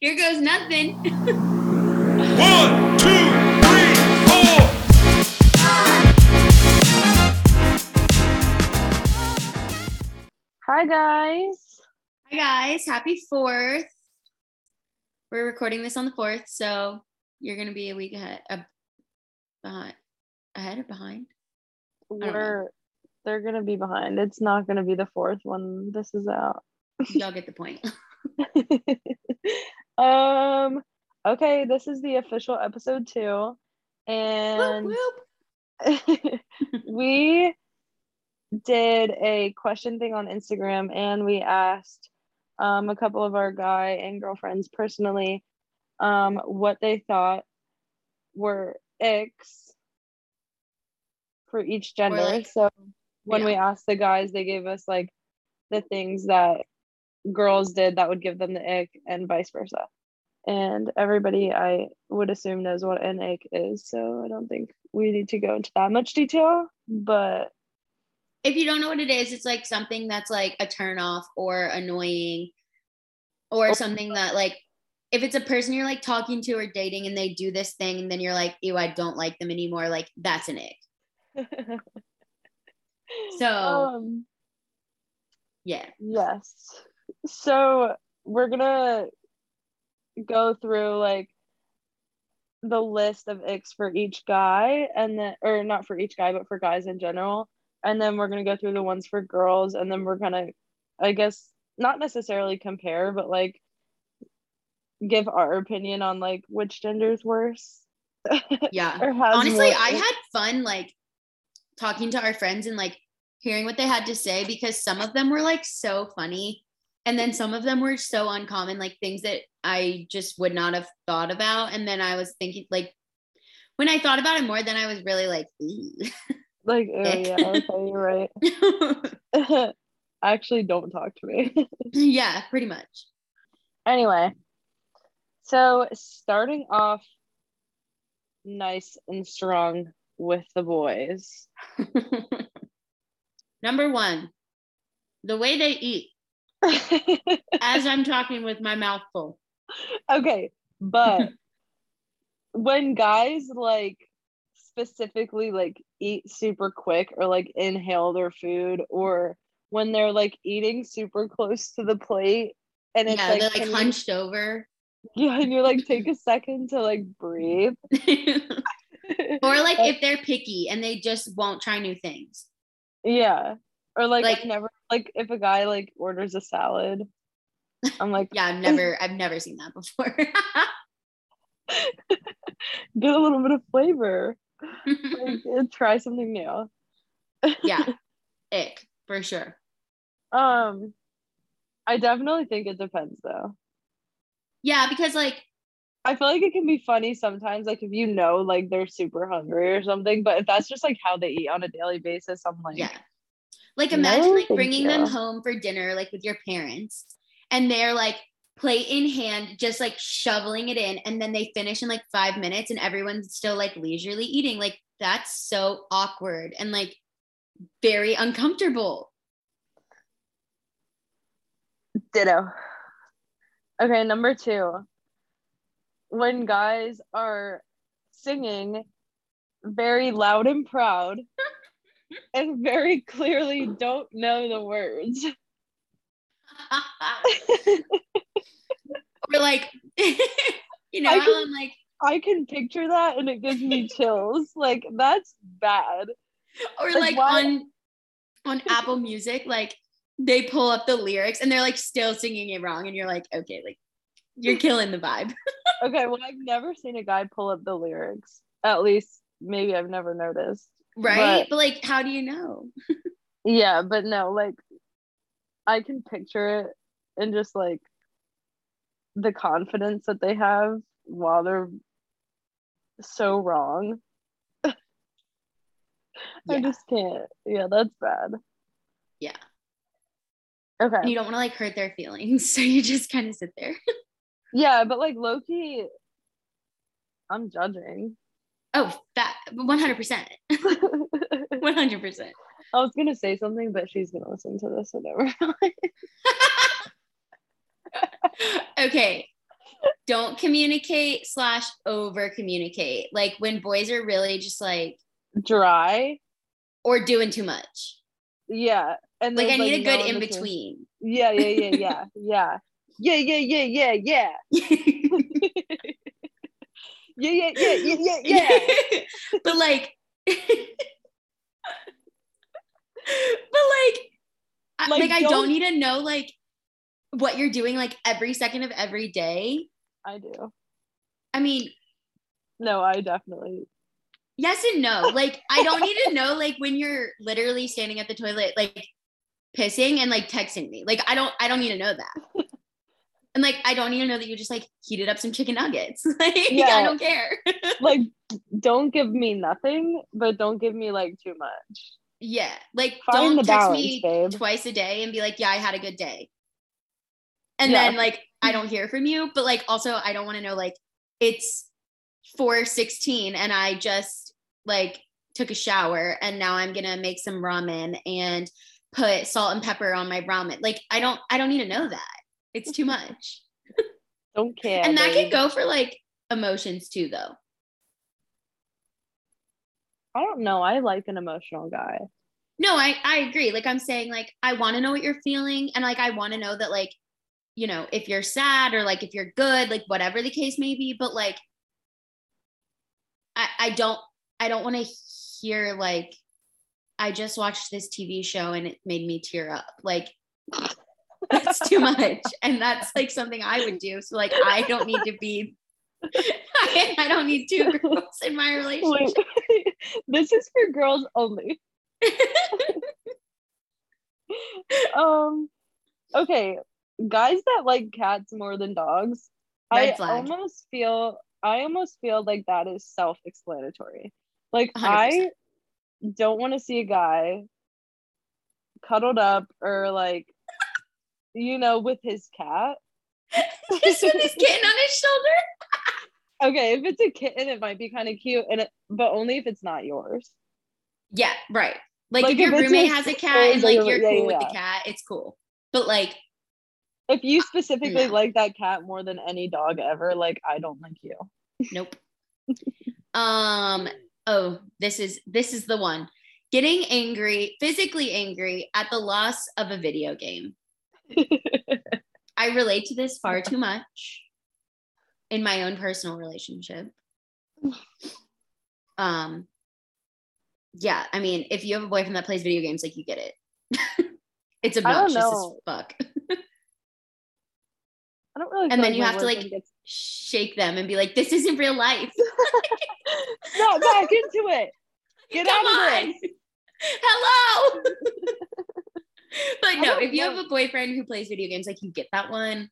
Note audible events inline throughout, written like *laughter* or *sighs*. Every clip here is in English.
Here goes nothing. One, two, three, four. Hi guys. Hi guys, happy fourth. We're recording this on the fourth, so you're gonna be a week ahead, uh, behind, ahead or behind. We're they're gonna be behind. It's not gonna be the fourth when this is out. Y'all get the point. *laughs* um okay, this is the official episode two. And Whoop, whoop. *laughs* we did a question thing on Instagram and we asked um, a couple of our guy and girlfriends personally um, what they thought were icks for each gender. like- so when we asked the guys, they gave us like the things that girls did that would give them the ick and vice versa. And everybody, I would assume, knows what an ick is. So I don't think we need to go into that much detail. But If you don't know what it is, it's like something that's like a turn off or annoying, or something that like if it's a person you're like talking to or dating and they do this thing and then you're like, ew, I don't like them anymore. Like that's an ick. *laughs* So um, yeah. yes. So we're gonna go through like the list of icks for each guy and then or not for each guy but for guys in general. And then we're gonna go through the ones for girls and then we're gonna i guess not necessarily compare but like give our opinion on like which gender *laughs* is worse. Yeah. honestly i had fun like talking to our friends and like hearing what they had to say because some of them were like so funny and then some of them were so uncommon like things that i just would not have thought about. And then i was thinking like when i thought about it more then i was really like like oh yeah *laughs* okay you're right. *laughs* *laughs* Actually don't talk to me. Yeah pretty much. Anyway, so starting off nice and strong with the boys. number one the way they eat *laughs* as i'm talking with my mouth full okay, but *laughs* when guys like specifically like eat super quick or like inhale their food or when they're like eating super close to the plate and it's yeah like, they're like you- hunched over yeah and you're like take a second to like breathe *laughs* or like if they're picky and they just won't try new things. Yeah. Or like, Like- never like if a guy like orders a salad, I'm like, Yeah, I've *laughs* never I've never seen that before. *laughs* get a little bit of flavor. *laughs* Like try something new. yeah. Ick, for sure. Um I definitely think it depends though. Yeah, because like I feel like it can be funny sometimes, like if you know like they're super hungry or something, but if that's just like how they eat on a daily basis, I'm like, yeah. Like No, imagine like thank bringing them home for dinner like with your parents and they're like plate in hand just like shoveling it in and then they finish in like 5 minutes and everyone's still like leisurely eating. Like that's so awkward and like very uncomfortable. Ditto. Okay, number two. When guys are singing very loud and proud *laughs* and very clearly don't know the words. *laughs* or like *laughs* you know I can, I'm like I can picture that and it gives me *laughs* chills. Like that's bad. or Like, like on on Apple Music, like they pull up the lyrics and they're like still singing it wrong, and you're like, okay, like you're killing the vibe, Okay, well I've never seen a guy pull up the lyrics. At least maybe I've never noticed. Right? But, like, how do you know? *laughs* Yeah, but no, like I can picture it and just like the confidence that they have while they're so wrong. *laughs* I just can't. Yeah, that's bad. Yeah. Okay. And you don't want to like hurt their feelings, *laughs* so you just kind of sit there. Yeah, but like Loki, I'm judging. Oh, that 100, percent *laughs* 100. percent I was gonna say something, but she's gonna listen to this, so never mind. *laughs* Okay, don't communicate slash over communicate. Like when boys are really just like Dry. or doing too much. Yeah. And Like I need a good no in between. Yeah, yeah, yeah, yeah, *laughs* yeah. Yeah, yeah, yeah, yeah, yeah. Yeah, yeah, yeah, yeah, yeah, *laughs* yeah. but like *laughs* but like I- Like, like, I don't- don't need to know like what you're doing like every second of every day. I do. I mean, No, I definitely. yes and no. *laughs* Like I don't need to know like when you're literally standing at the toilet like pissing and like texting me. Like I don't I don't need to know that. And like I don't even know that you just like heated up some chicken nuggets. *laughs* Like Yeah. I don't care. *laughs* Like, don't give me nothing, but don't give me like too much. yeah. Like Find don't text balance, me babe. twice a day and be like, yeah, I had a good day. And Yeah. then like I don't hear from you, but like also I don't want to know like it's 416 and I just like took a shower and now I'm gonna make some ramen and put salt and pepper on my ramen. Like I don't I don't need to know that. It's too much. *laughs* Don't care. and that can babe. go for like emotions too though. I don't know. I like an emotional guy. No, I I agree. Like I'm saying like I want to know what you're feeling and like I want to know that like you know, if you're sad or like if you're good, like whatever the case may be, but like I I don't I don't want to hear like I just watched this TV show and it made me tear up. Like *laughs* that's too much. And that's like something I would do. So like I don't need to be I, *laughs* I don't need two girls in my relationship. Wait, *laughs* this is for girls only. um, okay, guys that like cats more than dogs. Red I flag. almost feel I almost feel like that is self-explanatory. Like 100%. I don't want to see a guy cuddled up or like you know with his cat. *laughs* just with his kitten on his shoulder. *laughs* Okay, if it's a kitten, it might be kind of cute, and it, but only if it's not yours. Yeah, right. Like, Like, if your if it's roommate has a cat and like you're yeah, cool yeah, with the cat, it's cool. But like, If you specifically No. like that cat more than any dog ever, like I don't like you. *laughs* nope. um. Oh, this is this is the one. Getting angry, physically angry at the loss of a video game. *laughs* I relate to this far too much in my own personal relationship. *sighs* Um. Yeah, I mean, if you have a boyfriend that plays video games, like you get it. *laughs* it's obnoxious as fuck. *laughs* I don't really. And then like you have to, like, gets shake them and be like, this isn't real life. snap back into it. Get Come out of on. this. Hello. *laughs* but no, if you know. have a boyfriend who plays video games, like you get that one.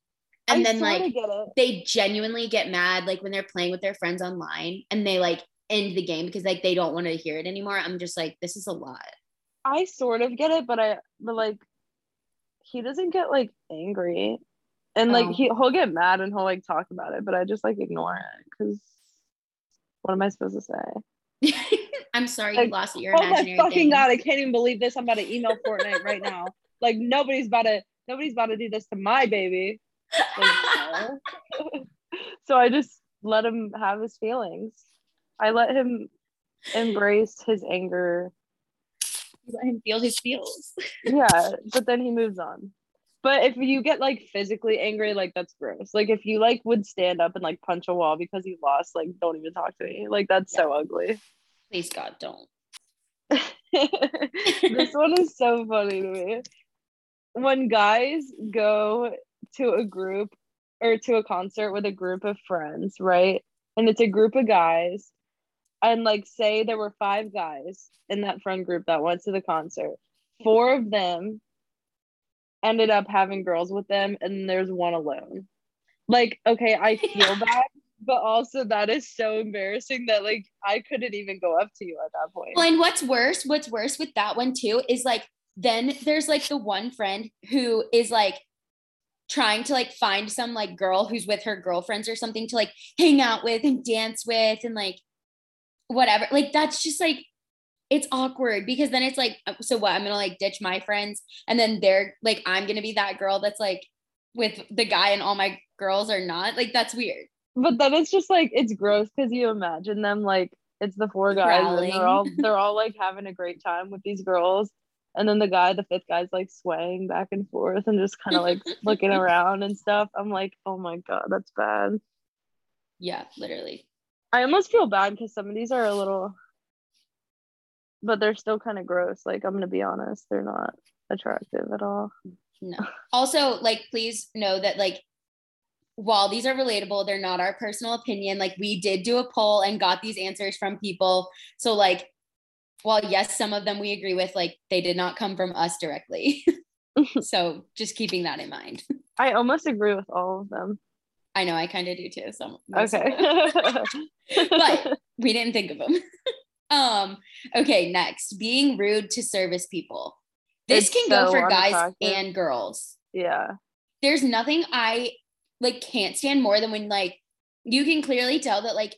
I And then like they genuinely get mad like when they're playing with their friends online and they like end the game because like they don't want to hear it anymore. I'm just like, this is a lot. I sort of get it, but I but like he doesn't get like angry. And like Oh. he he'll get mad and he'll like talk about it, but I just like ignore it because what am I supposed to say? *laughs* I'm sorry Like, you lost your Oh my fucking thing. god, I can't even believe this. I'm about to email Fortnite right now. *laughs* Like nobody's about to nobody's about to do this to my baby. Like, *laughs* no. so I just let him have his feelings. I let him embrace his anger. Let him feel his feels. Yeah, *laughs* but then he moves on. But if you get like physically angry, like that's gross. Like if you like would stand up and like punch a wall because you lost, like don't even talk to me. Like that's so ugly. Please God, don't. *laughs* this one is so funny to me. When guys go to a group or to a concert with a group of friends, right? And it's a group of guys, and like say there were five guys in that friend group that went to the concert. Four of them ended up having girls with them, and there's one alone. Like, okay, I feel *laughs* bad, but also that is so embarrassing that like I couldn't even go up to you at that point. Well, and what's worse, what's worse with that one too is like then there's like the one friend who is like trying to like find some like girl who's with her girlfriends or something to like hang out with and dance with and like whatever. Like that's just like it's awkward because then it's like so what I'm gonna like ditch my friends and then they're like I'm gonna be that girl that's like with the guy and all my girls are not. Like that's weird. But then it's just like it's gross because you imagine them like it's the four guys and they're all *laughs* they're all like having a great time with these girls. And then the guy, the fifth guy's like swaying back and forth and just kind of like *laughs* looking around and stuff. I'm like, oh my god, that's bad. Yeah, literally. I almost feel bad because some of these are a little, but they're still kind of gross. Like I'm gonna be honest, they're not attractive at all. No. Also, like, please know that, like, while these are relatable, they're not our personal opinion. Like, we did do a poll and got these answers from people. So, like, while yes, some of them we agree with, like, they did not come from us directly. *laughs* so, just keeping that in mind. I almost agree with all of them. I know I kind of do too. So Okay. but we didn't think of them. *laughs* um. Okay. Next, being rude to service people. This It's can go so for guys and girls. yeah. there's nothing I like can't stand more than when like you can clearly tell that like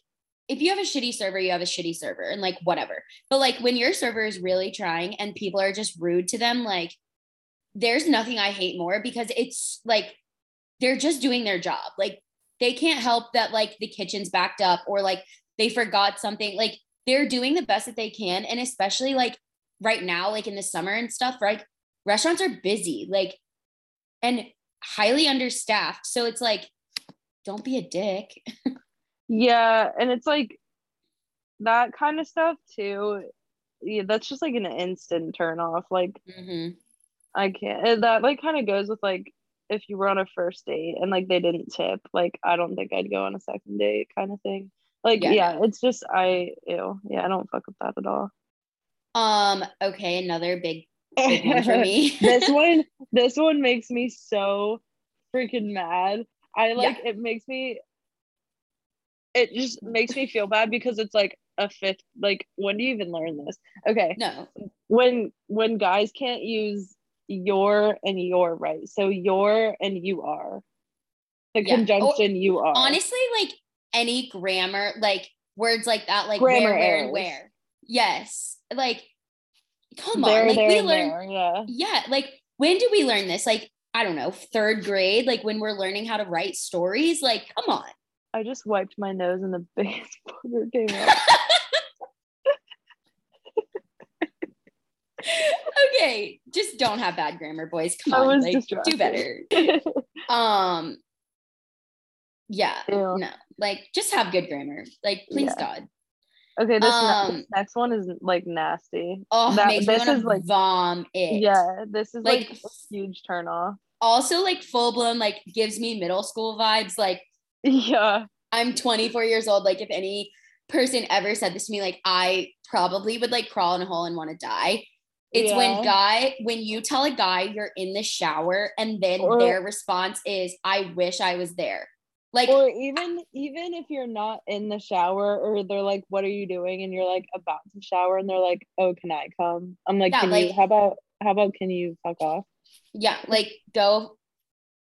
if you have a shitty server, you have a shitty server and like whatever. But like when your server is really trying and people are just rude to them, like there's nothing I hate more because it's like they're just doing their job. Like they can't help that like the kitchen's backed up or like they forgot something. Like they're doing the best that they can. And especially like right now, like in the summer and stuff, right? Restaurants are busy. Like and highly understaffed. So it's like, don't be a dick. *laughs* Yeah, and it's like that kind of stuff too. Yeah, that's just like an instant turn off. Like Mhm. I can't. That like kind of goes with like if you were on a first date and like they didn't tip. Like I don't think I'd go on a second date kind of thing. Like Yeah, yeah, it's just I ew. Yeah, I don't fuck with that at all. Um, okay, another big one for me. *laughs* this one this one makes me so freaking mad. I like it makes me it just makes me feel bad because it's like a fifth like when do you even learn this? Okay. No, when when guys can't use your and your right? So your and you are. The Yeah. Oh, conjunction you are. honestly, like any grammar, like words like that, like Grammar where, where, where. Yes. Like, come there on. Like there we learn there, yeah. Yeah like when do we learn this? Like i don't know third grade like when we're learning how to write stories? Like come on. I just wiped my nose and the *laughs* biggest booger came out. *laughs* Okay just don't have bad grammar boys. Come on like do better. *laughs* Um yeah Ew. no like just have good grammar. Like please Yeah. god Okay, this, Um, this next one is like nasty. oh That- makes this is like- vom it Yeah, this is like, Like- a huge turn off. also like full blown like gives me middle school vibes like *laughs* Yeah, I'm 24 years old. Like, if any person ever said this to me, like, I probably would like crawl in a hole and want to die. It's when guy, when you tell a guy you're in the shower and then Or- their response is, I wish I was there. Like, or even even if you're not in the shower, or they're like, "What are you doing?" and you're like about to shower, and they're like, "Oh, can I come?" I'm like, Yeah, "Can you? How about how about can you fuck off?" yeah, like go.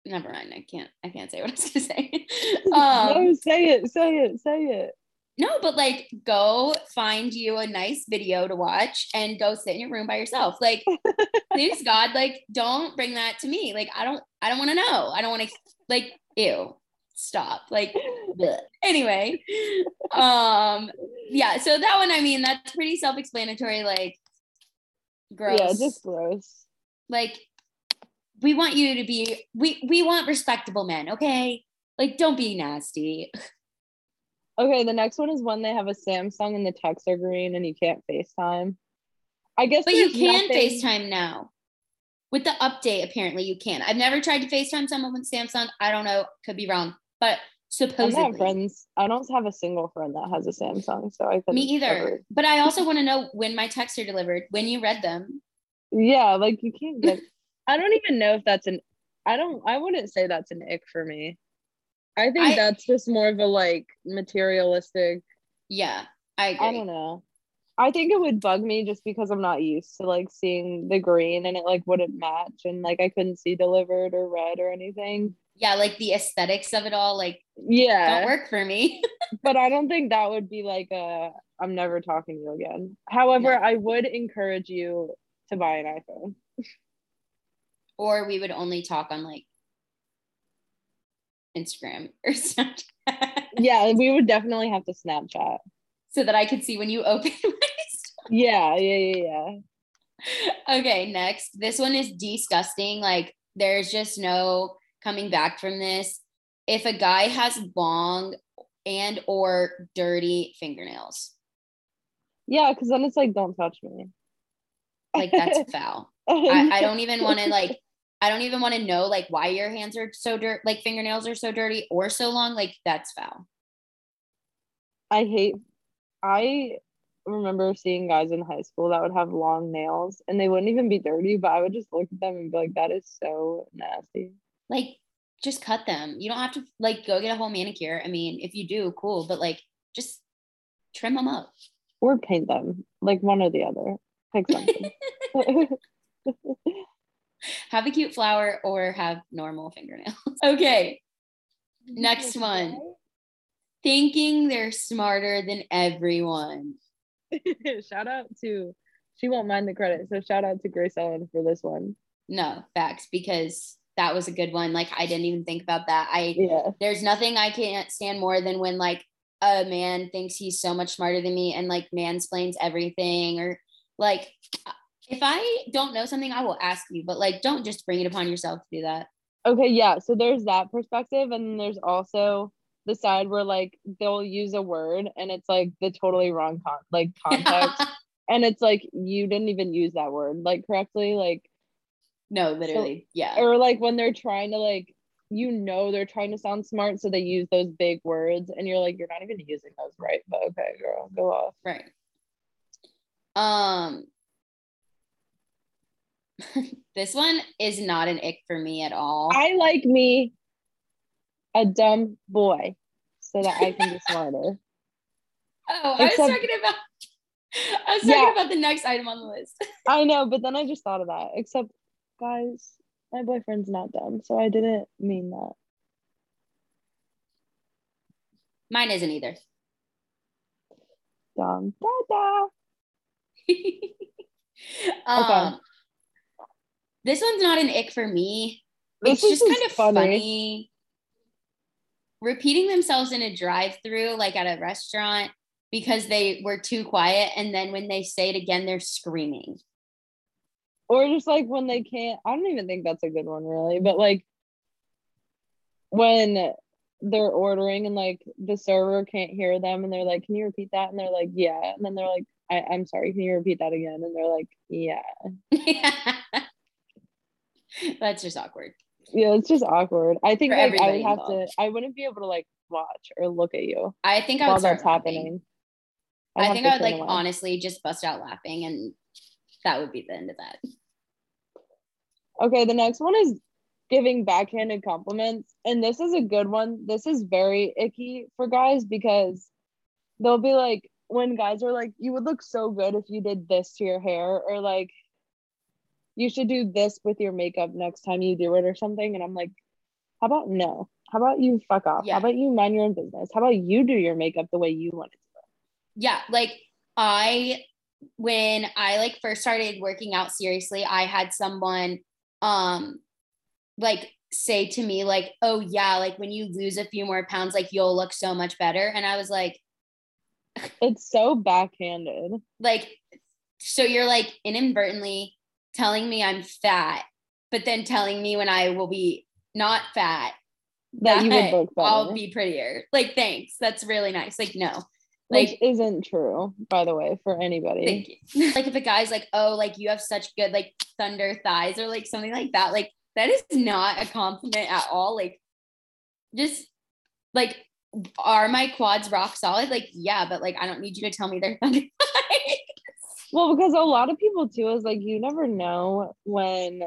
Never mind. I can't, I can't say what I was gonna say. *laughs* no, um, say it, say it, say it. no, but like go find you a nice video to watch and go sit in your room by yourself. Like, *laughs* please God, like don't bring that to me. Like, I don't, I don't want to know. I don't want to like, ew, stop. Like, *laughs* anyway. Um, yeah, so that one, I mean, that's pretty self-explanatory, like gross. Yeah, just gross. like we want you to be we we want respectable men, okay? Like, don't be nasty. Okay, the next one is when they have a Samsung and the texts are green and you can't FaceTime. I guess, But you can nothing- FaceTime now. With the update, apparently you can. I've never tried to FaceTime someone with Samsung. I don't know, could be wrong, but I supposedly. don't have friends. I don't have a single friend that has a Samsung, so I couldn't Me either. ever- But I also want to know when my texts are delivered, when you read them. Yeah, like you can't get. *laughs* I don't even know if that's an. I don't. I wouldn't say that's an ick for me. I think I- that's just more of a like materialistic. Yeah, I agree. I don't know. I think it would bug me just because I'm not used to like seeing the green and it like wouldn't match and like I couldn't see delivered or read or anything. Yeah, like the aesthetics of it all, like Yeah. don't work for me. *laughs* but I don't think that would be like a I'm never talking to you again. However, No. I would encourage you to buy an iPhone. or we would only talk on like Instagram *laughs* or Snapchat Yeah, we would definitely have to Snapchat. so that I could see when you *laughs* open my Yeah, yeah, yeah, yeah. okay, next. This one is disgusting. Like, there's just no coming back from this. If a guy has long and or dirty fingernails, Yeah, because then it's like, don't touch me. like that's *laughs* foul. I, I don't even *laughs* want to like. I don't even want to know like why your hands are so dirt, like fingernails are so dirty or so long. Like that's foul. I hate. I remember seeing guys in high school that would have long nails, and they wouldn't even be dirty, but I would just look at them and be like, "That is so nasty." Like, just cut them. You don't have to like go get a whole manicure. I mean, if you do, cool. But like, just trim them up. Or paint them, like one or the other. Pick *laughs* something. *laughs* have a cute flower or have normal fingernails. *laughs* okay. Next one. Thinking they're smarter than everyone. shout out to. She won't mind the credit, so shout out to Grace Ellen for this one. No, facts, because that was a good one. Like I didn't even think about that. I Yeah. there's nothing I can't stand more than when like a man thinks he's so much smarter than me and like mansplains everything or like if I don't know something, I will ask you, but like don't just bring it upon yourself to do that. Okay, yeah. So there's that perspective, and then there's also the side where like they'll use a word and it's like the totally wrong con- like *laughs* context, and it's like you didn't even use that word like correctly, like no, literally. yeah. or like when they're trying to like you know they're trying to sound smart, so they use those big words, and you're like you're not even using those right. But okay, girl, go off. Right. Um *laughs* this one is not an ick for me at all. I like me a dumb boy, so that I can be *laughs* smarter. oh, I was talking about I was talking Yeah. about the next item on the list. *laughs* I know, but then I just thought of that. Except, guys, my boyfriend's not dumb, so I didn't mean that. Mine isn't either. *laughs* Dumb. Da da. um, This one's not an ick for me. This it's just just kind of funny. funny. Repeating themselves in a drive-through, like at a restaurant, because they were too quiet, and then when they say it again, they're screaming. Or just like when they can't. I don't even think that's a good one, really. But like when they're ordering and like the server can't hear them, and they're like, "Can you repeat that?" And they're like, "Yeah." And then they're like, I- "I'm sorry. Can you repeat that again?" And they're like, "Yeah." yeah *laughs* That's just awkward. Yeah, it's just awkward. I think like I would have involved. to. I wouldn't be able to like watch or look at you I think I while would that's happening. I'd I think I would like away. honestly just bust out laughing, and that would be the end of that. Okay, the next one is giving backhanded compliments. And this is a good one. This is very icky for guys because they'll be like, when guys are like, you would look so good if you did this to your hair, or like, you should do this with your makeup next time you do it, or something. And I'm like, how about no? How about you fuck off? Yeah. How about you mind your own business? How about you do your makeup the way you want it to? yeah like i when i like first started working out seriously i had someone um like say to me like oh yeah like when you lose a few more pounds like you'll look so much better. And i was like It's so backhanded. like so you're like inadvertently telling me i'm fat but then telling me when i will be not fat That you would look better. i'll be prettier. Like thanks. That's really nice. Like no Which like isn't true, by the way, for anybody. Thank you. *laughs* Like if a guy's like, oh, like you have such good like thunder thighs or like something like that, like that is not a compliment at all. Like just like are my quads rock solid? Like, yeah, but like I don't need you to tell me they're *laughs* thunder thighs. Well, because a lot of people too is like you never know when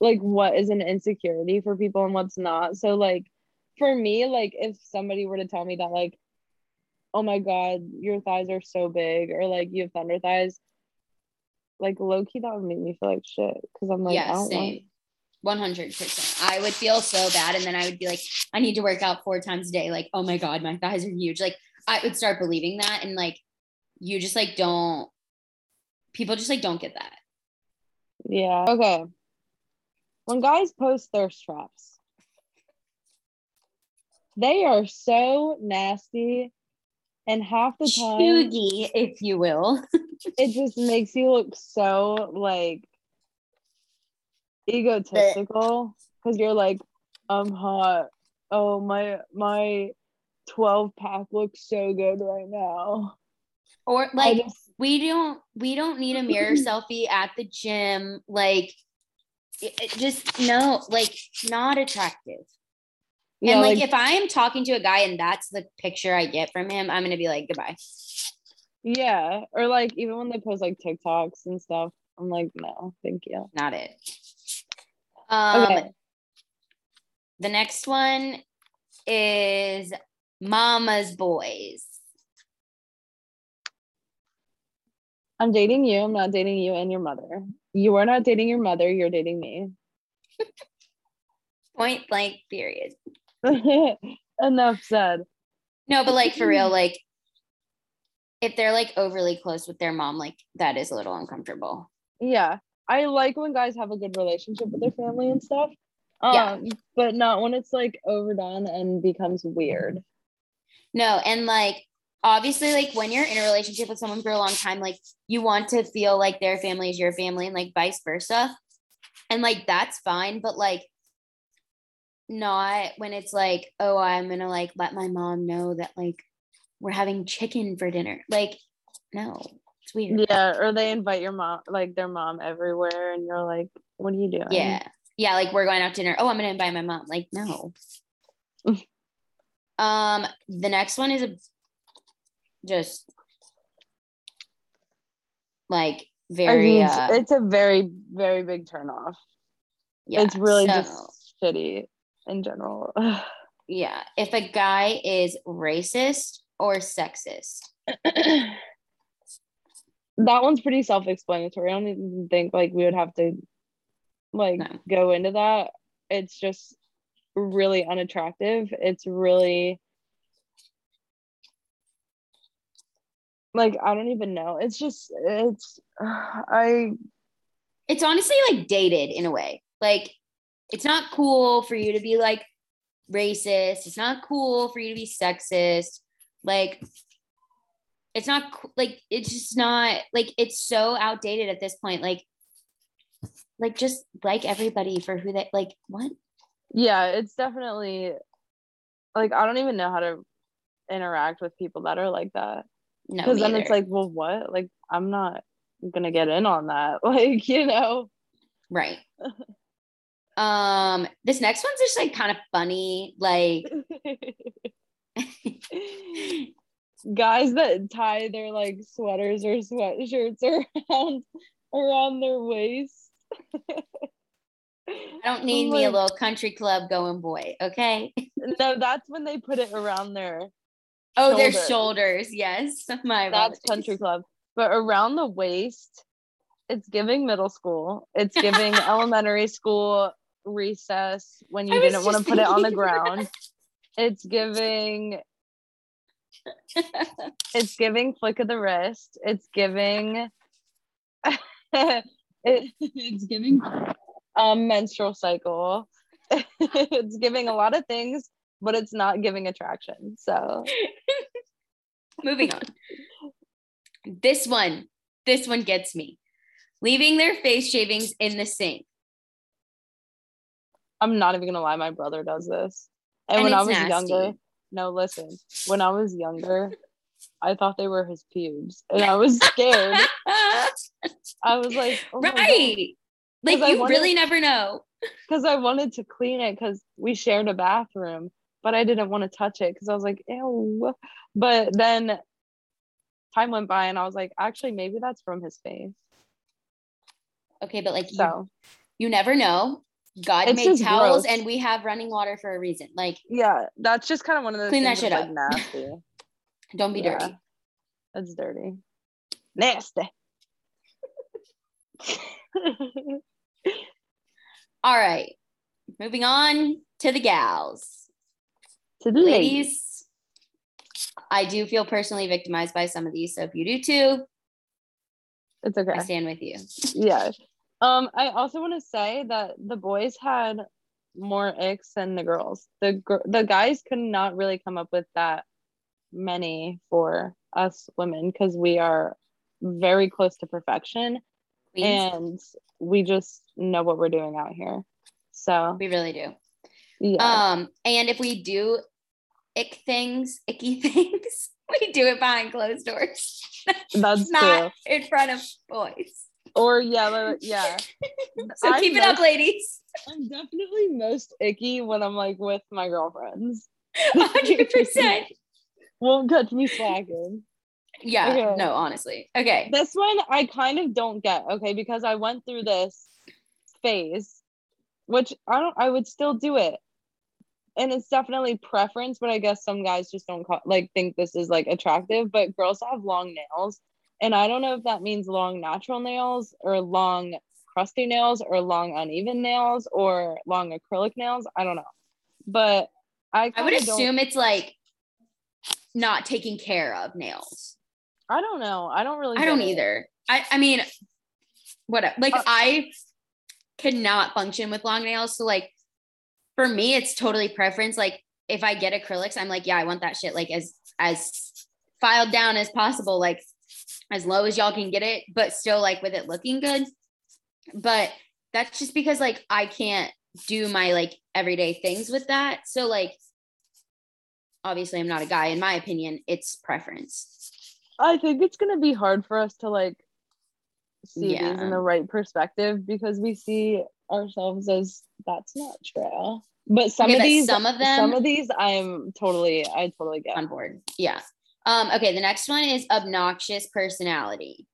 like what is an insecurity for people and what's not. So like for me, like if somebody were to tell me that like, oh my god, your thighs are so big, or like you have thunder thighs, like low key that would make me feel like shit. Cause I'm like, I yeah, don't want same. 100%. I would feel so bad. And then I would be like, I need to work out four times a day. Like, oh my God, my thighs are huge. Like, I would start believing that. And like, you just like don't, people just like don't get that. Yeah. Okay. When guys post thirst traps, They are so nasty. And half the time chuggy, if you will. *laughs* it just makes you look so like egotistical because you're like, I'm hot. Oh my my 12 pack looks so good right now. Or like just we don't we don't need a mirror *laughs* selfie at the gym. Like it, it just no, like not attractive. Yeah, and like, like, if I am talking to a guy and that's the picture I get from him, I'm gonna be like goodbye. yeah, or like even when they post like TikToks and stuff, I'm like, no, thank you. Not it. Um Okay. the next one is Mama's Boys. I'm dating you. I'm not dating you and your mother. You are not dating your mother. You're dating me. *laughs* Point blank period. *laughs* Enough said. No, but like for real, *laughs* like if they're like overly close with their mom, like that is a little uncomfortable. Yeah. I like when guys have a good relationship with their family and stuff. Um, Yeah. but not when it's like overdone and becomes weird. No, and like obviously, like when you're in a relationship with someone for a long time, like you want to feel like their family is your family and like vice versa. And like that's fine, but like not when it's like, oh, I'm gonna like let my mom know that like we're having chicken for dinner. Like, no, it's weird. Yeah. Or they invite your mom, like their mom everywhere, and you're like, what are you doing? Yeah. Yeah, like we're going out to dinner. Oh, I'm gonna invite my mom. Like, no. *laughs* um, the next one is a just like I very mean, uh it's a very, very big turnoff. yeah, it's really so, just shitty in general. yeah. If a guy is racist or sexist, *clears throat* that one's pretty self-explanatory. I don't even think like we would have to like No. go into that. It's just really unattractive. It's really like I don't even know. It's just it's I it's honestly like dated in a way. Like, it's not cool for you to be like racist. It's not cool for you to be sexist. Like, it's not like it's just not like it's so outdated at this point. Like, like just like everybody for who they like. What? yeah, it's definitely like I don't even know how to interact with people that are like that. No, Because then it's like, well, what? Like I'm not gonna get in on that. *laughs* Like, you know. right. *laughs* Um, this next one's just like kind of funny. Like, *laughs* guys that tie their like sweaters or sweatshirts around around their waist. I don't need me a little country club going boy. Okay. No, that's when they put it around their. Oh, their shoulders. Yes. *laughs* My That's apologies. country club, but around the waist, it's giving middle school. It's giving *laughs* elementary school recess when you I didn't want to put it on the ground. It's giving. *laughs* It's giving flick of the wrist. It's giving. *laughs* it, it's giving um menstrual cycle. *laughs* it's giving a lot of things, but it's not giving attraction. So Moving on. This one, this one gets me. Leaving their face shavings in the sink. I'm not even gonna lie, my brother does this. And, And when I was nasty. younger, no, listen, when I was younger, I thought they were his pubes, and I was scared. *laughs* I was like, oh right. Like you wanted- really never know. because I wanted to clean it because we shared a bathroom, but I didn't want to touch it because I was like, ew. But then time went by, and I was like, actually, maybe that's from his face. Okay, but like you, So you never know. God It's made towels gross. and we have running water for a reason. Like, yeah, that's just kind of one of those Clean that shit like up. nasty. *laughs* don't be Yeah. dirty. That's dirty. Nasty. *laughs* All right. Moving on to the gals. to the ladies. Ladies, I do feel personally victimized by some of these. So if you do too, It's okay. I stand with you. yeah. Um, I also want to say that the boys had more icks than the girls. The gr- the guys could not really come up with that many for us women because we are very close to perfection Queens. and we just know what we're doing out here. So we really do. yeah, Um, and if we do ick things, icky *laughs* things, we do it behind closed doors, that's not true. in front of boys. Or yellow. yeah. *laughs* So I'm keep it up, ladies. I'm definitely most icky when I'm like with my girlfriends. hundred percent. *laughs* Won't catch me slacking. Yeah. Okay. No, honestly. Okay. This one I kind of don't get, okay, because I went through this phase, which I don't I would still do it. And it's definitely preference, but I guess some guys just don't call, like think this is like attractive, but girls have long nails. And I don't know if that means long natural nails or long crusty nails or long uneven nails or long acrylic nails. I don't know. But I I would assume it's like not taking care of nails. I don't know. I don't really I don't it. either. I I mean, what like Uh, I could not function with long nails. So like for me, it's totally preference. Like if I get acrylics, I'm like, yeah, I want that shit like as as filed down as possible, like as low as y'all can get it, but still like with it looking good. But that's just because like I can't do my like everyday things with that. So like obviously I'm not a guy. In my opinion, it's preference. I think it's gonna be hard for us to like see these in the right perspective because we see ourselves as that's not true. But some Okay, of these, some of them- some of these, I'm totally, I totally get. on board. Yeah. Um, okay, the next one is obnoxious personality.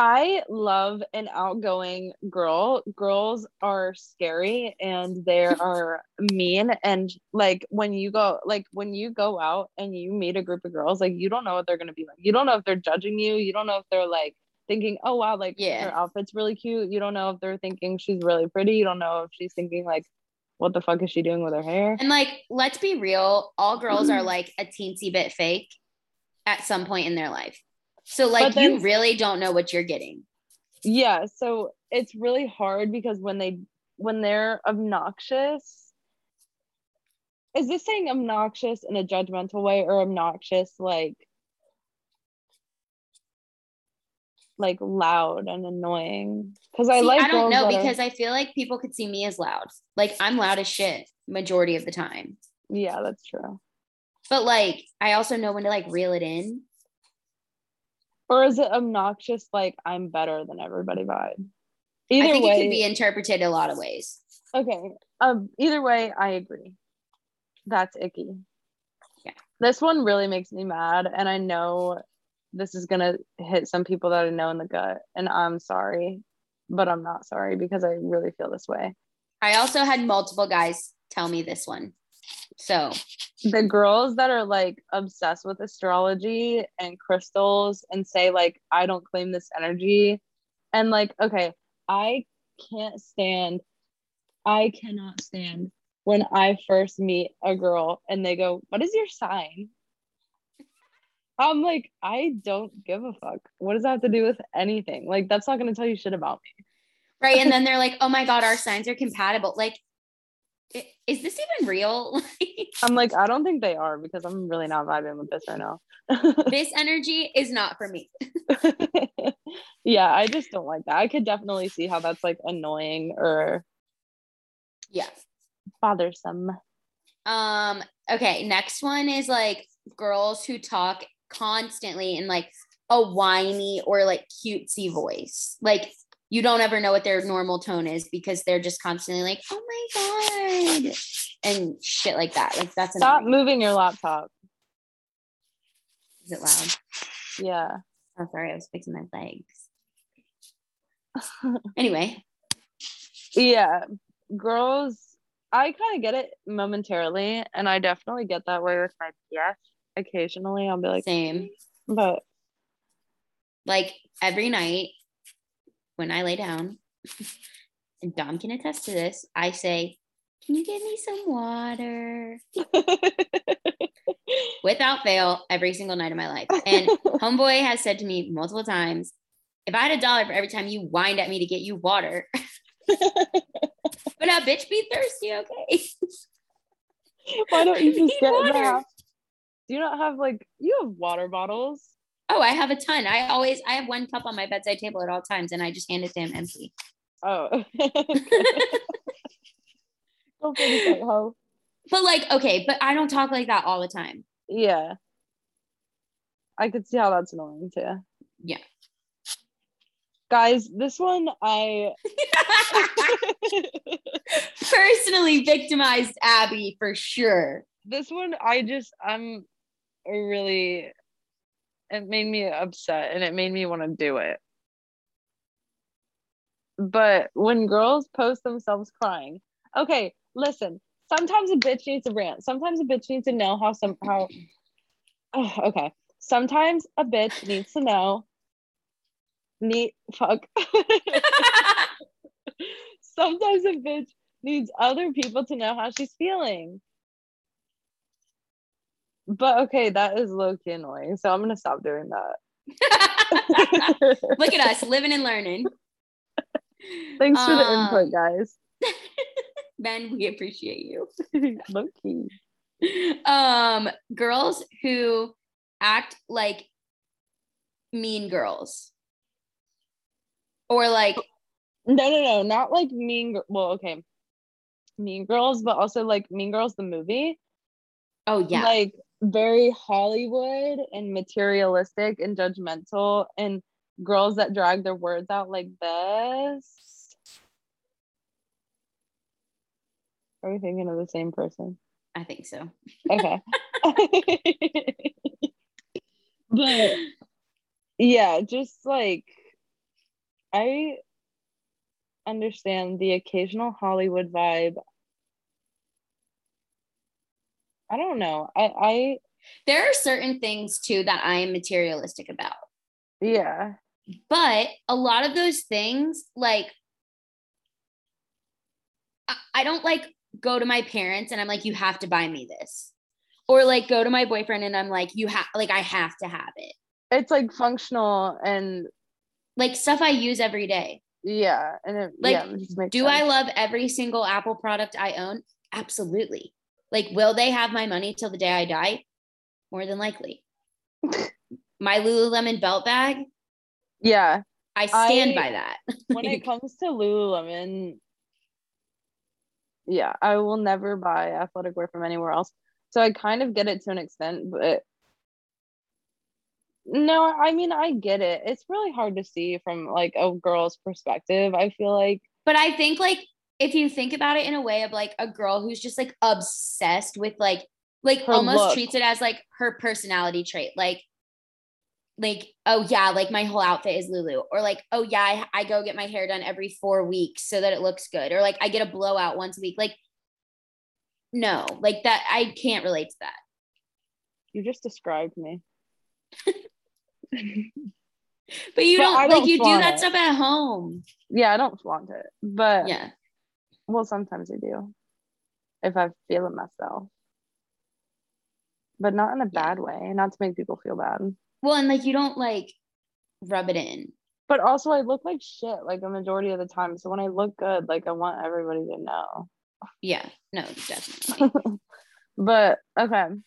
I love an outgoing girl. Girls are scary and they *laughs* are mean. And like when you go, like when you go out and you meet a group of girls, like you don't know what they're gonna be like. You don't know if they're judging you. You don't know if they're like thinking, oh wow, like Yeah. her outfit's really cute. You don't know if they're thinking she's really pretty. You don't know if she's thinking like, what the fuck is she doing with her hair? And like, let's be real, all girls are *clears throat* like a teensy bit fake at some point in their life. So like But you really don't know what you're getting. yeah so it's really hard because when they when they're obnoxious is this saying obnoxious in a judgmental way or obnoxious like like loud and annoying because i like I don't know that are- because I feel like people could see me as loud. Like I'm loud as shit majority of the time. yeah that's true But like I also know when to like reel it in. or is it obnoxious like i'm better than everybody vibe either I think way it could be interpreted a lot of ways. Okay. Um, either way, I agree. That's icky. Yeah. This one really makes me mad, and I know this is gonna hit some people that I know in the gut, and I'm sorry, but I'm not sorry because I really feel this way. I also had multiple guys tell me this one. So The girls that are like obsessed with astrology and crystals and say like I don't claim this energy, and like okay, I can't stand, I cannot stand when I first meet a girl and they go, What is your sign? I'm like, I don't give a fuck. What does that have to do with anything? Like, that's not going to tell you shit about me. right, and *laughs* then they're like, "Oh my god, our signs are compatible." Like, is this even real? *laughs* I'm like, I don't think they are because I'm really not vibing with this right now. *laughs* this energy is not for me. yeah, I just don't like that. I could definitely see how that's like annoying or Yeah. bothersome. Um. Okay. Next one is like girls who talk constantly in like a whiny or like cutesy voice. Like you don't ever know what their normal tone is because they're just constantly like, "Oh my god," and shit like that. Like that's Stop annoying. moving your laptop. Is it loud? Yeah. Oh, sorry, I was fixing my legs. *laughs* anyway, Yeah. Girls, I kind of get it momentarily, and I definitely get that way with my PF. Occasionally, I'll be like, same. but Like every night when I lay down, and Dom can attest to this, I say, "Can you get me some water?" *laughs* Without fail, every single night of my life. And *laughs* Homeboy has said to me multiple times, "If I had a dollar for every time you whined at me to get you water, *laughs* but now bitch be thirsty, okay? Why don't you just get water. Do you not have like you have water bottles? Oh, I have a ton. I always I have one cup on my bedside table at all times and I just hand it to him empty. Oh. *laughs* *laughs* Don't finish that. But like, okay, but I don't talk like that all the time. Yeah. I could see how that's annoying too. Yeah. Guys, this one I *laughs* Personally victimized Abby for sure. this one I just I'm really it made me upset and it made me want to do it. But when girls post themselves crying, okay, listen. Sometimes a bitch needs to rant. Sometimes a bitch needs to know how some how. Oh, okay. Sometimes a bitch needs to know. Need fuck. *laughs* *laughs* Sometimes a bitch needs other people to know how she's feeling. But okay, that is low key annoying. So I'm gonna stop doing that. *laughs* Look at us living and learning. *laughs* Thanks for the Um, input, guys. *laughs* Ben, we appreciate you. low key. Um, girls who act like mean girls. Or like, No, no, no, not like Mean. Well, okay, Mean Girls, but also like Mean Girls the movie. oh yeah. like very Hollywood and materialistic and judgmental, and girls that drag their words out like this. Are we thinking of the same person? I think so. Okay. *laughs* but yeah, just like I understand the occasional Hollywood vibe. I don't know. I I There are certain things too that I am materialistic about. yeah. But a lot of those things, like, I, I don't like go to my parents and I'm like, you have to buy me this. Or like go to my boyfriend and I'm like, you have, like, I have to have it. It's like functional and Like stuff I use every day. yeah, and it Like, yeah, it Do I love every single Apple product I own? Absolutely. Like, will they have my money till the day I die? More than likely. *laughs* my Lululemon belt bag, Yeah, I stand I- by that. *laughs* when it comes to Lululemon, yeah, I will never buy athletic wear from anywhere else. So I kind of get it to an extent, but no, I mean I get it. It's really hard to see from like a girl's perspective. I feel like But I think like if you think about it in a way of like a girl who's just like obsessed with like like Her almost look. treats it as like her personality trait. Like like oh yeah, like my whole outfit is Lulu or like oh yeah, I, I go get my hair done every 4 weeks so that it looks good or like I get a blowout once a week. Like no, like that I can't relate to that. you just described me. *laughs* But you But don't like don't you do that it. stuff at home. Yeah, I don't flaunt it, but Yeah. Well, sometimes I do if I feel it myself, but not in a bad way. Not to make people feel bad. Well, and like you don't like rub it in. But also, I look like shit like a majority of the time. So when I look good, like I want everybody to know. Yeah. No, definitely. *laughs* but okay. Um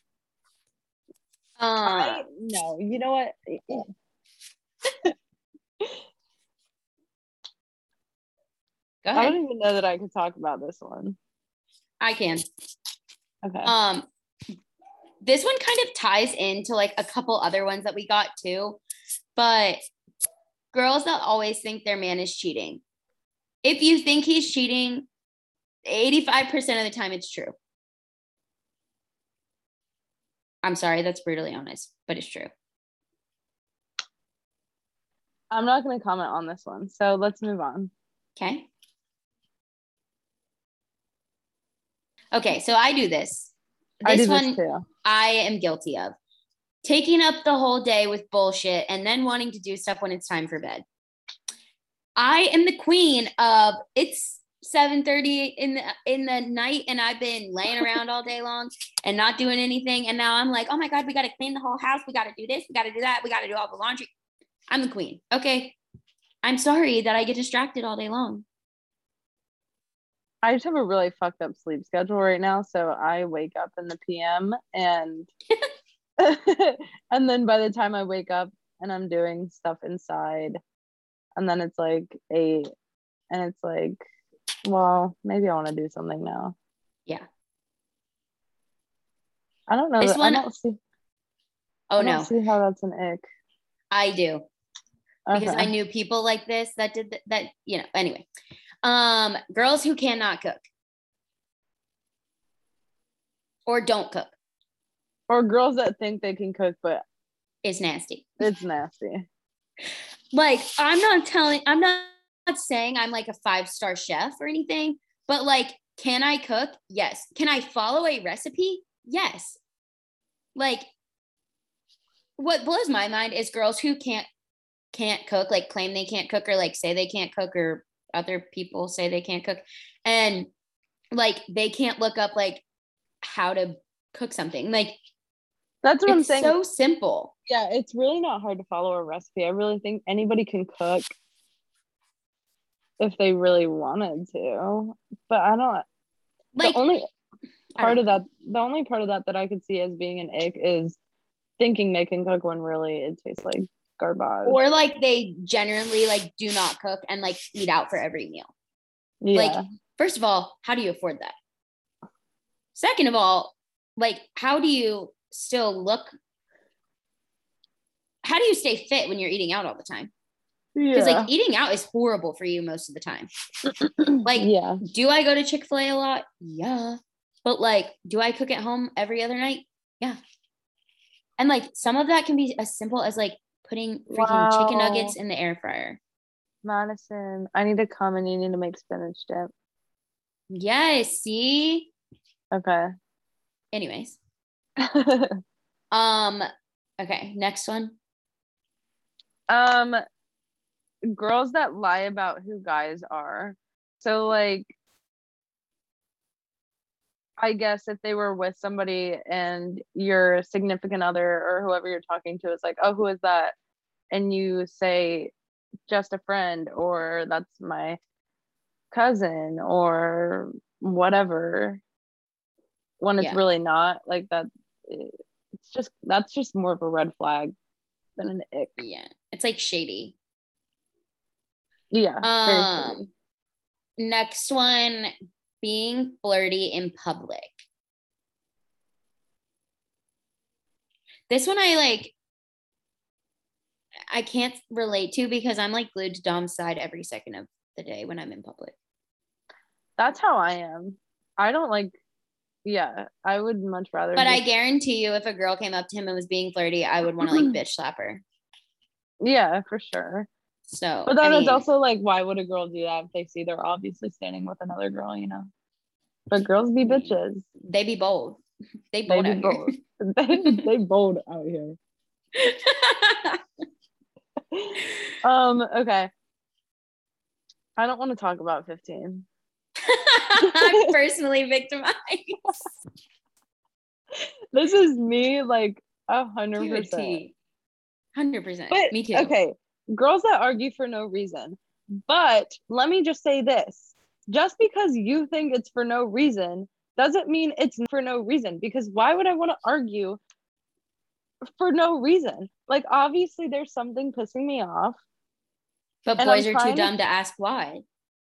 I no, you know what? *laughs* go I don't even know that I could talk about this one. I can. Okay. Um, this one kind of ties into like a couple other ones that we got too, but girls that always think their man is cheating. If you think he's cheating, 85% of the time it's true. I'm sorry, that's brutally honest, but it's true. I'm not going to comment on this one. So let's move on. Okay. Okay, so I do this. This do one this. I am guilty of. Taking up the whole day with bullshit and then wanting to do stuff when it's time for bed. I am the queen of it's 7:30 in the in the night and I've been laying around all day long and not doing anything and now I'm like, "Oh my god, we got to clean the whole house. We got to do this, we got to do that. We got to do all the laundry." I'm the queen. Okay. I'm sorry that I get distracted all day long. I just have a really fucked up sleep schedule right now. So I wake up in the PM and *laughs* and then by the time I wake up and I'm doing stuff inside, and then it's like eight, and it's like, well, maybe I want to do something now. Yeah. I don't know. This that- one- I don't see. Oh I don't no, see how that's an ick. I do. because I knew people like this that did th- that, you know, anyway. Um, girls who cannot cook or don't cook or girls that think they can cook, but it's nasty. it's nasty. Like, I'm not telling, I'm not, not saying I'm like a five star chef or anything, but like, can I cook? Yes. Can I follow a recipe? Yes. Like, what blows my mind is girls who can't can't cook, like claim they can't cook or like say they can't cook or other people say they can't cook. And like they can't look up like how to cook something. Like That's what I'm saying. so simple. yeah, it's really not hard to follow a recipe. I really think anybody can cook if they really wanted to. But I don't Like the only part of that the only part of that that I could see as being an ick is thinking they can cook when really it tastes like garbage. or like they generally like do not cook and like eat out for every meal. yeah. Like, first of all, how do you afford that? Second of all, like, how do you still look? How do you stay fit when you're eating out all the time? Because yeah. like eating out is horrible for you most of the time. *clears throat* like, yeah. do I go to Chick fil A a lot? Yeah. But like, do I cook at home every other night? Yeah. And like, some of that can be as simple as like putting freaking chicken nuggets in the air fryer. Madison, I need to come and you need to make spinach dip. Yes. See? Okay. Anyways. *laughs* Um, okay, next one. um girls that lie about who guys are. So like I guess if they were with somebody and your significant other or whoever you're talking to is like, "Oh, who is that?" And you say just a friend or that's my cousin or whatever when it's Yeah. really not like that it's just that's just more of a red flag than an ick Yeah, it's like shady. yeah Um, shady. next one being flirty in public. This one I like I can't relate to because I'm like glued to Dom's side every second of the day when I'm in public. that's how i am i don't like yeah i would much rather But I guarantee you if a girl came up to him and was being flirty, I would want to like *clears throat* bitch slap her. yeah for sure So but then I it's also like why would a girl do that if they see they're obviously standing with another girl you know but girls be Mm. bitches they be bold. *laughs* They they bold be out bold *laughs* they, they bold out here. *laughs* *laughs* um okay i don't want to talk about 15 I'm *laughs* personally victimized. *laughs* this is me like a hundred percent. Hundred percent. Me too. okay, girls that argue for no reason. But let me just say this: just because you think it's for no reason doesn't mean it's for no reason. Because why would I want to argue for no reason? Like obviously, there's something pissing me off, But boys are too trying to- dumb to ask why,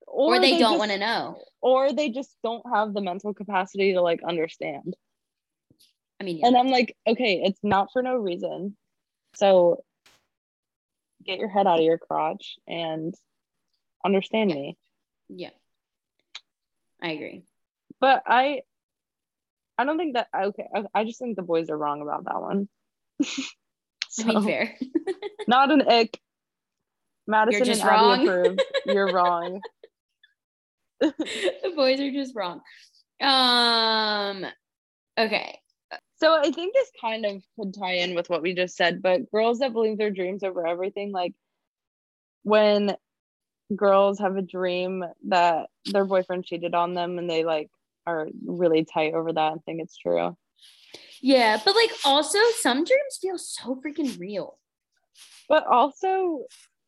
or, or, they, don't want to know. or they just don't have the mental capacity to like understand. I mean, yeah. And I'm like, okay, it's not for no reason. So get your head out of your crotch and understand Yeah. me. yeah, I agree. But I I don't think that okay, I just think the boys are wrong about that one. I mean, So, fair. *laughs* not an ick. Madison and Abby wrong. approve. You're *laughs* wrong. the boys are just wrong. Um. Okay. So I think this kind of could tie in with what we just said, but girls that believe their dreams over everything, like when girls have a dream that their boyfriend cheated on them and they like are really tight over that and think it's true. Yeah, but like also some dreams feel so freaking real. But also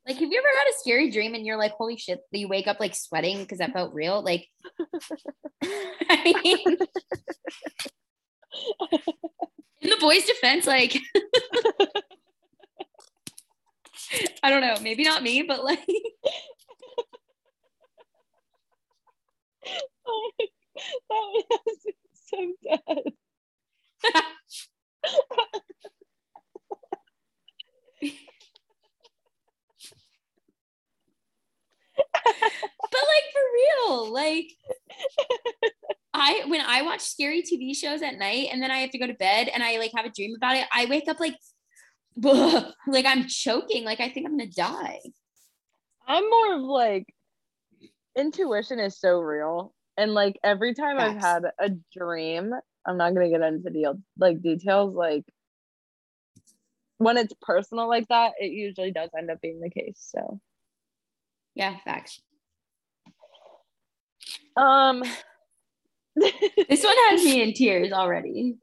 Like, have you ever had a scary dream and you're like, holy shit, that you wake up like sweating because that felt real? Like, *laughs* I mean, in the boys' defense, like, *laughs* I don't know, maybe not me, but like, *laughs* Oh my, that was so dead. But like for real, like, I when I watch scary TV shows at night and then I have to go to bed and I like have a dream about it, I wake up like, *laughs* like I'm choking, like I think I'm gonna die. I'm more of like intuition is so real. And like every time I've had a dream, I'm not gonna get into the deal like details, like when it's personal like that, it usually does end up being the case. So Yeah, facts. um *laughs* This one has me in tears already.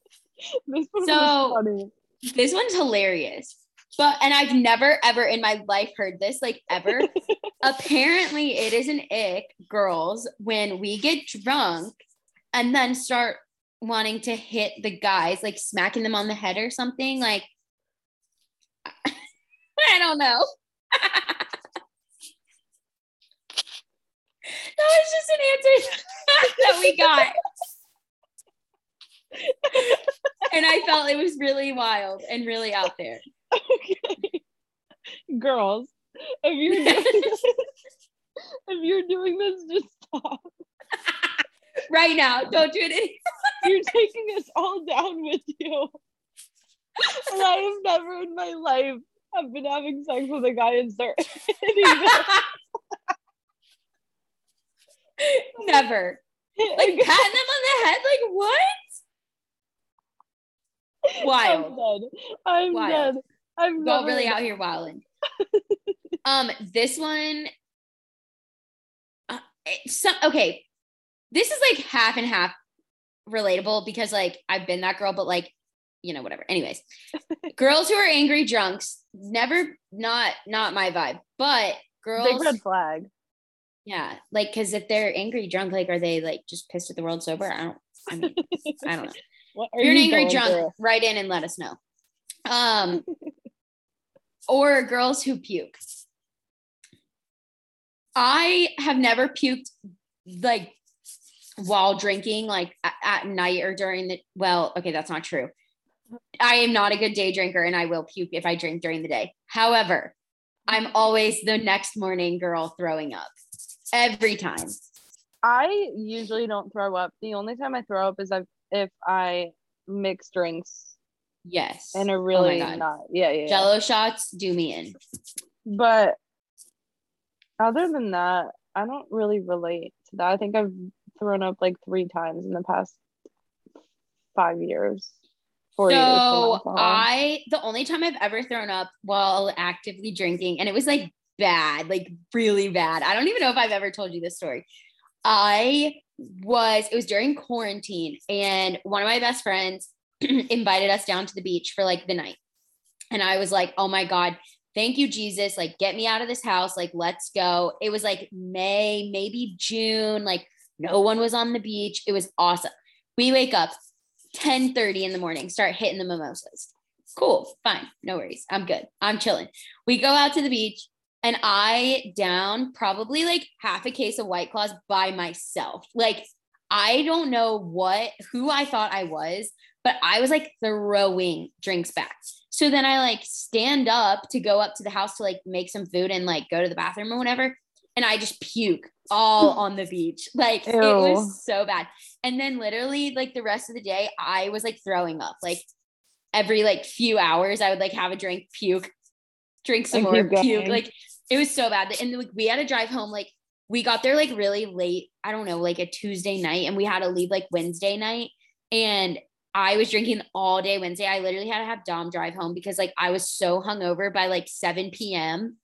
*laughs* this one So- funny. This one's hilarious. But and I've never ever in my life heard this like ever. *laughs* Apparently it is an ick girls when we get drunk and then start wanting to hit the guys like smacking them on the head or something like *laughs* I don't know. *laughs* that was just an answer *laughs* that we got. and I felt it was really wild and really out there. Okay. Girls, if you're doing this, if you're doing this, just stop. Right now, don't do it. *laughs* You're taking us all down with you. And I have never in my life have been having sex with a guy and start. Never. *laughs* Like patting them on the head. Like what? Wild. I'm dead. I'm Wild. dead. I'm never really out here wilding. *laughs* um, this one. Uh, some okay. This is like half and half relatable because like I've been that girl, but like you know whatever. Anyways, *laughs* girls who are angry drunks never not not my vibe, but girls. Big red flag. Yeah, like because if they're angry drunk, like are they like just pissed at the world sober? I don't. I mean, *laughs* I don't know. What are If you're an angry drunk, through? write in and let us know. Um, *laughs* or girls who puke. I have never puked like while drinking, like at, at night or during the. Well, okay, that's not true. I am not a good day drinker, and I will puke if I drink during the day. However, I'm always the next morning girl throwing up every time. I usually don't throw up. The only time I throw up is if, if I mix drinks Yes, and are oh really God. not. Yeah, yeah. yeah. Jello shots do me in. But other than that, I don't really relate to that. I think I've thrown up like three times in the past five years, four years. So alcohol. I the only time I've ever thrown up while actively drinking, and it was like bad, like really bad. I don't even know if I've ever told you this story. I was it was during quarantine, and one of my best friends *clears throat* invited us down to the beach for like the night. And I was like, oh my God, thank you, Jesus. Like, get me out of this house. Like, let's go. It was like May, maybe June. Like, no one was on the beach. It was awesome. We wake up 10 30 in the morning, start hitting the mimosas. Cool, fine, no worries. I'm good. I'm chilling. We go out to the beach and I down probably like half a case of White Claws by myself. Like, I don't know what, who I thought I was, but I was like throwing drinks back. So then I like stand up to go up to the house to like make some food and like go to the bathroom or whatever. And I just puke all *laughs* on the beach. Like it was so bad. And then literally like the rest of the day, I was like throwing up. Like every like few hours, I would like have a drink, puke, drink some more, puke. Like it was so bad. And like, we had to drive home. Like we got there like really late. I don't know, like a Tuesday night, and we had to leave like Wednesday night. And I was drinking all day Wednesday. I literally had to have Dom drive home because like I was so hungover by like 7 p.m.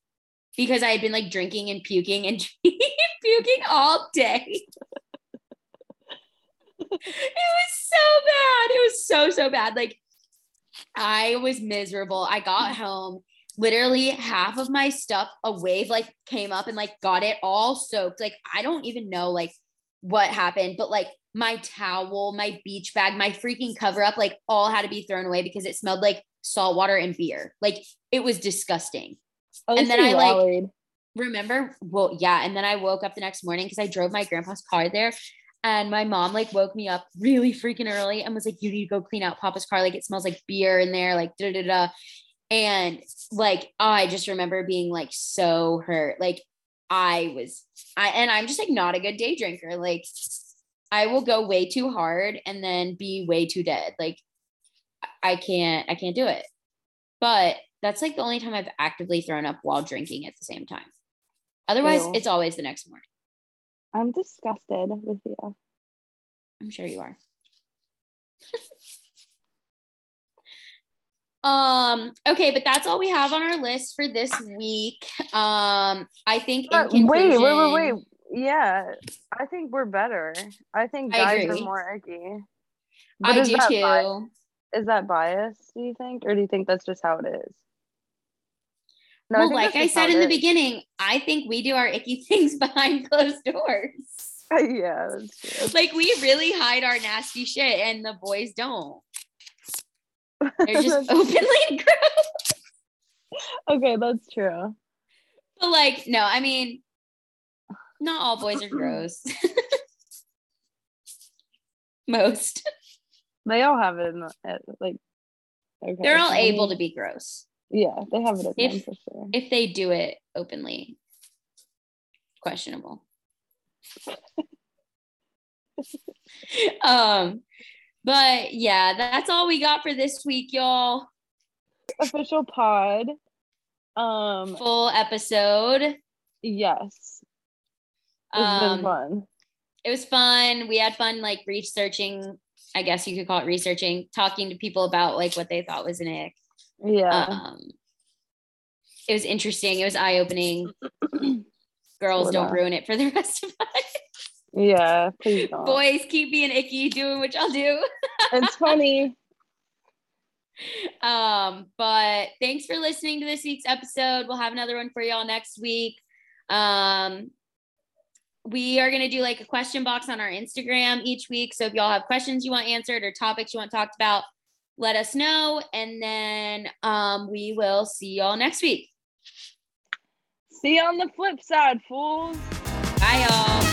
because I had been like drinking and puking and *laughs* puking all day. *laughs* it was so bad. It was so, so bad. Like I was miserable. I got mm. home. literally half of my stuff, a wave like came up and like got it all soaked. Like I don't even know like what happened, but like my towel, my beach bag, my freaking cover up, like all had to be thrown away because it smelled like salt water and beer. Like it was disgusting. And then I, like, remember well yeah and then i woke up the next morning because i drove my grandpa's car there and my mom like woke me up really freaking early and was like you need to go clean out papa's car. Like it smells like beer in there like da da da and like i just remember being like so hurt. Like i was i and i'm just like not a good day drinker. Like i will go way too hard and then be way too dead. Like i can't i can't do it. But that's like the only time I've actively thrown up while drinking at the same time. Otherwise, Ew. it's always the next morning. I'm disgusted with you. I'm sure you are. *laughs* um okay but that's all we have on our list for this week um i think in But wait, wait, wait, wait. Yeah, I think we're better. I think I guys agree. are more icky. i do too is that bias? Do you think, or do you think that's just how it is? No, well think like i said it in the beginning i think we do our icky *laughs* things behind closed doors *laughs* yeah, that's true. *laughs* like we really hide our nasty shit and the boys don't they're just openly gross okay, that's true. But like, no, I mean, not all boys are gross. Most. They all have it in the, eh, like. Okay, They're all I able to be gross Yeah, they have it If- for sure. if they do it openly. Questionable. *laughs* um, but yeah, that's all we got for this week, y'all. Official pod. Um. Full episode. Yes, it's Um, been fun. it was fun. We had fun like researching, I guess you could call it researching, talking to people about like what they thought was an ick. Yeah. um it was interesting it was eye-opening *clears throat* girls don't ruin it for the *laughs* rest of us yeah. Please don't. boys keep being icky doing what y'all do *laughs* It's funny. um but thanks for listening to this week's episode we'll have another one for y'all next week um we are going to do like a question box on our instagram each week so if y'all have questions you want answered or topics you want talked about let us know and then um we will see y'all next week See you on the flip side, fools. bye y'all